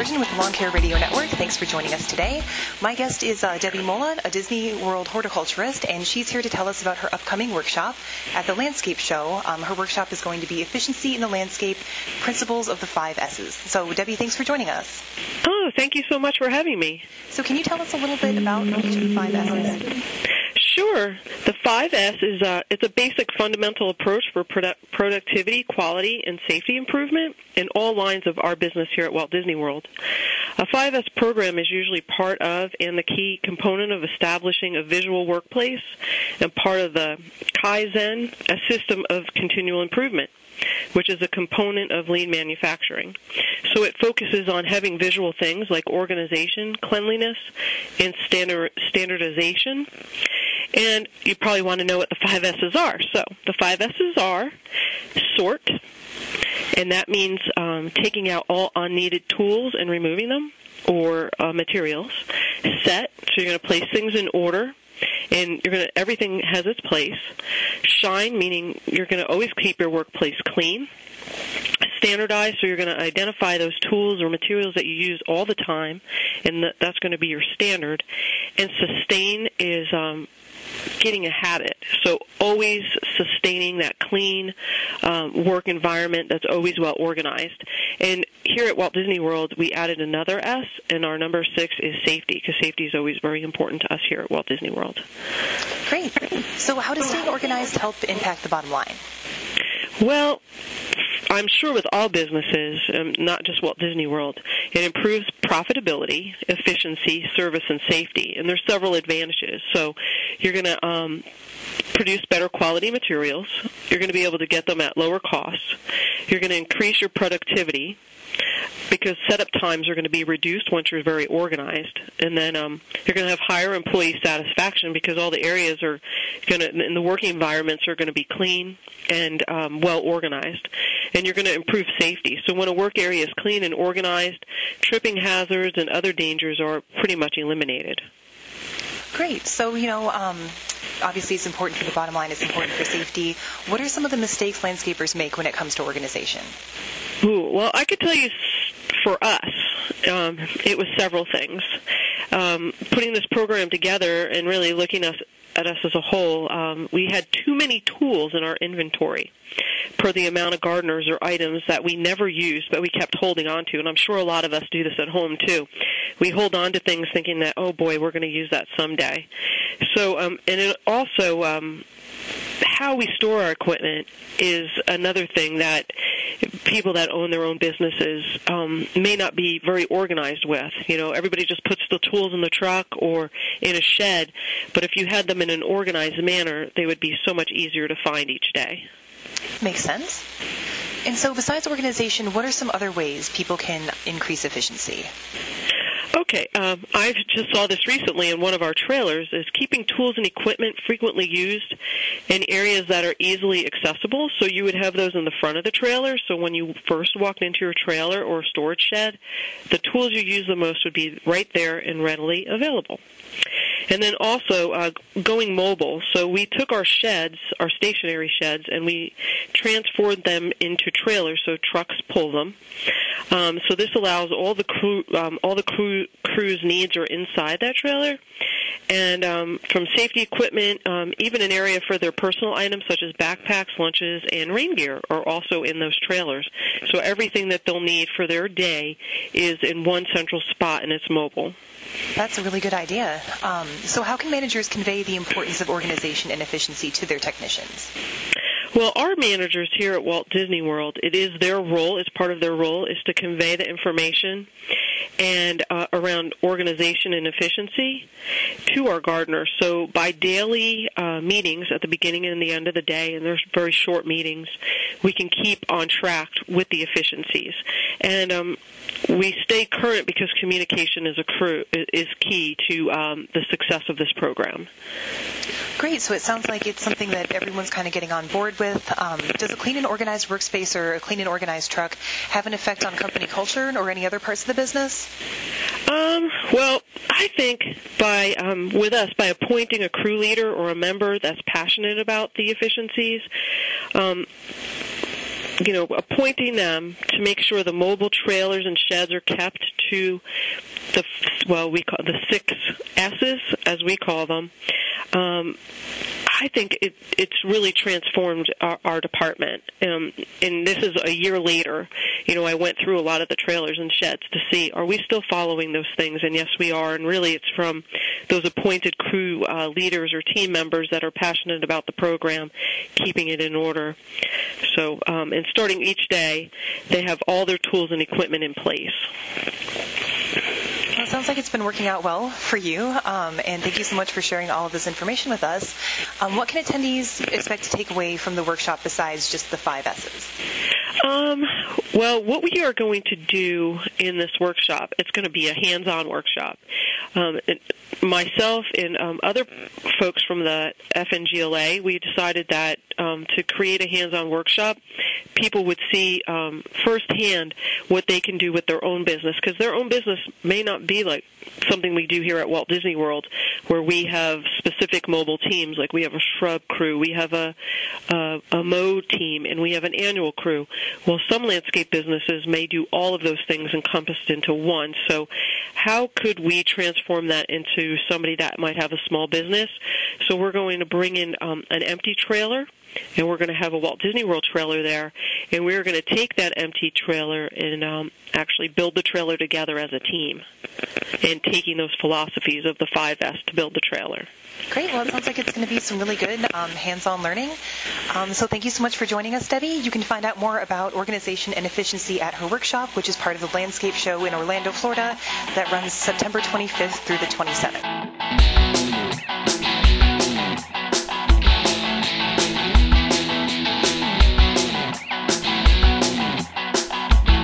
Spurgeon with the Lawn Care Radio Network. Thanks for joining us today. My guest is uh, Debbie Mola, a Disney World horticulturist, and she's here to tell us about her upcoming workshop at the Landscape Show. Um, her workshop is going to be Efficiency in the Landscape, Principles of the Five S's. So, Debbie, thanks for joining us. Oh, thank you so much for having me. So, can you tell us a little bit about each of the five S's? Sure. The 5S is uh, it's a basic fundamental approach for produ- productivity, quality, and safety improvement in all lines of our business here at Walt Disney World. A 5S program is usually part of and the key component of establishing a visual workplace and part of the Kaizen, a system of continual improvement which is a component of lean manufacturing. So it focuses on having visual things like organization, cleanliness, and standard, standardization. And you probably want to know what the five S's are. So the five S's are sort, and that means um, taking out all unneeded tools and removing them or uh, materials. Set, so you're going to place things in order and you're going to everything has its place. Shine, meaning you're going to always keep your workplace clean. Standardize, so you're going to identify those tools or materials that you use all the time, and that's going to be your standard. And sustain is um, getting a habit. So always sustaining that clean um, work environment that's always well organized. And here at Walt Disney World, we added another S, and our number six is safety, because safety is always very important to us here at Walt Disney World. Great. So how does staying organized help impact the bottom line? Well, I'm sure with all businesses, um, not just Walt Disney World, it improves profitability, efficiency, service, and safety. And there's several advantages. So you're going to um, produce better quality materials. You're going to be able to get them at lower costs. You're going to increase your productivity because setup times are going to be reduced once you're very organized, and then um, you're going to have higher employee satisfaction because all the areas are going to, in the working environments, are going to be clean and um, well organized, and you're going to improve safety. So when a work area is clean and organized, tripping hazards and other dangers are pretty much eliminated. Great. So, you know, um, obviously it's important for the bottom line, it's important for safety. What are some of the mistakes landscapers make when it comes to organization? Ooh, well, I could tell you for us, um, it was several things. Um, putting this program together and really looking us, at us as a whole, um, we had too many tools in our inventory per the amount of gardeners or items that we never used but we kept holding on to and i'm sure a lot of us do this at home too we hold on to things thinking that oh boy we're going to use that someday so um and it also um how we store our equipment is another thing that people that own their own businesses um, may not be very organized with. You know, everybody just puts the tools in the truck or in a shed, but if you had them in an organized manner, they would be so much easier to find each day. Makes sense. And so, besides organization, what are some other ways people can increase efficiency? Okay, um, I just saw this recently in one of our trailers. Is keeping tools and equipment frequently used in areas that are easily accessible. So you would have those in the front of the trailer. So when you first walked into your trailer or storage shed, the tools you use the most would be right there and readily available. And then also uh, going mobile. So we took our sheds, our stationary sheds, and we transferred them into trailers. So trucks pull them. Um, so this allows all the crew, um, all the crew, crew's needs are inside that trailer. And um, from safety equipment, um, even an area for their personal items such as backpacks, lunches, and rain gear are also in those trailers. So everything that they'll need for their day is in one central spot and it's mobile. That's a really good idea. Um, so, how can managers convey the importance of organization and efficiency to their technicians? Well, our managers here at Walt Disney World, it is their role, it's part of their role, is to convey the information and uh, around organization and efficiency to our gardeners. So by daily uh, meetings at the beginning and the end of the day, and there's very short meetings, we can keep on track with the efficiencies. And um, we stay current because communication is a cru- is key to um, the success of this program. Great. So it sounds like it's something that everyone's kind of getting on board with. Um, does a clean and organized workspace or a clean and organized truck have an effect on company culture or any other parts of the business? Um, well, I think by um, with us by appointing a crew leader or a member that's passionate about the efficiencies. You know, appointing them to make sure the mobile trailers and sheds are kept to the well, we call the six S's as we call them. Um, I think it, it's really transformed our, our department. Um, and this is a year later. You know, I went through a lot of the trailers and sheds to see are we still following those things, and yes, we are. And really, it's from those appointed crew uh, leaders or team members that are passionate about the program, keeping it in order. So, um, and starting each day, they have all their tools and equipment in place. Well, it sounds like it's been working out well for you, um, and thank you so much for sharing all of this information with us. Um, what can attendees expect to take away from the workshop besides just the five S's? Um, well, what we are going to do in this workshop, it's going to be a hands-on workshop. Um, myself and um, other folks from the FNGLA, we decided that um, to create a hands-on workshop, people would see um, firsthand what they can do with their own business because their own business may not be like something we do here at Walt Disney World, where we have specific mobile teams. Like we have a shrub crew, we have a a, a mow team, and we have an annual crew. Well, some landscape businesses may do all of those things encompassed into one. So, how could we transform that into somebody that might have a small business? So, we're going to bring in um, an empty trailer and we're going to have a Walt Disney World trailer there, and we're going to take that empty trailer and um, actually build the trailer together as a team, and taking those philosophies of the 5S to build the trailer. Great. Well, it sounds like it's going to be some really good um, hands-on learning. Um, so thank you so much for joining us, Debbie. You can find out more about organization and efficiency at her workshop, which is part of the Landscape Show in Orlando, Florida, that runs September 25th through the 27th.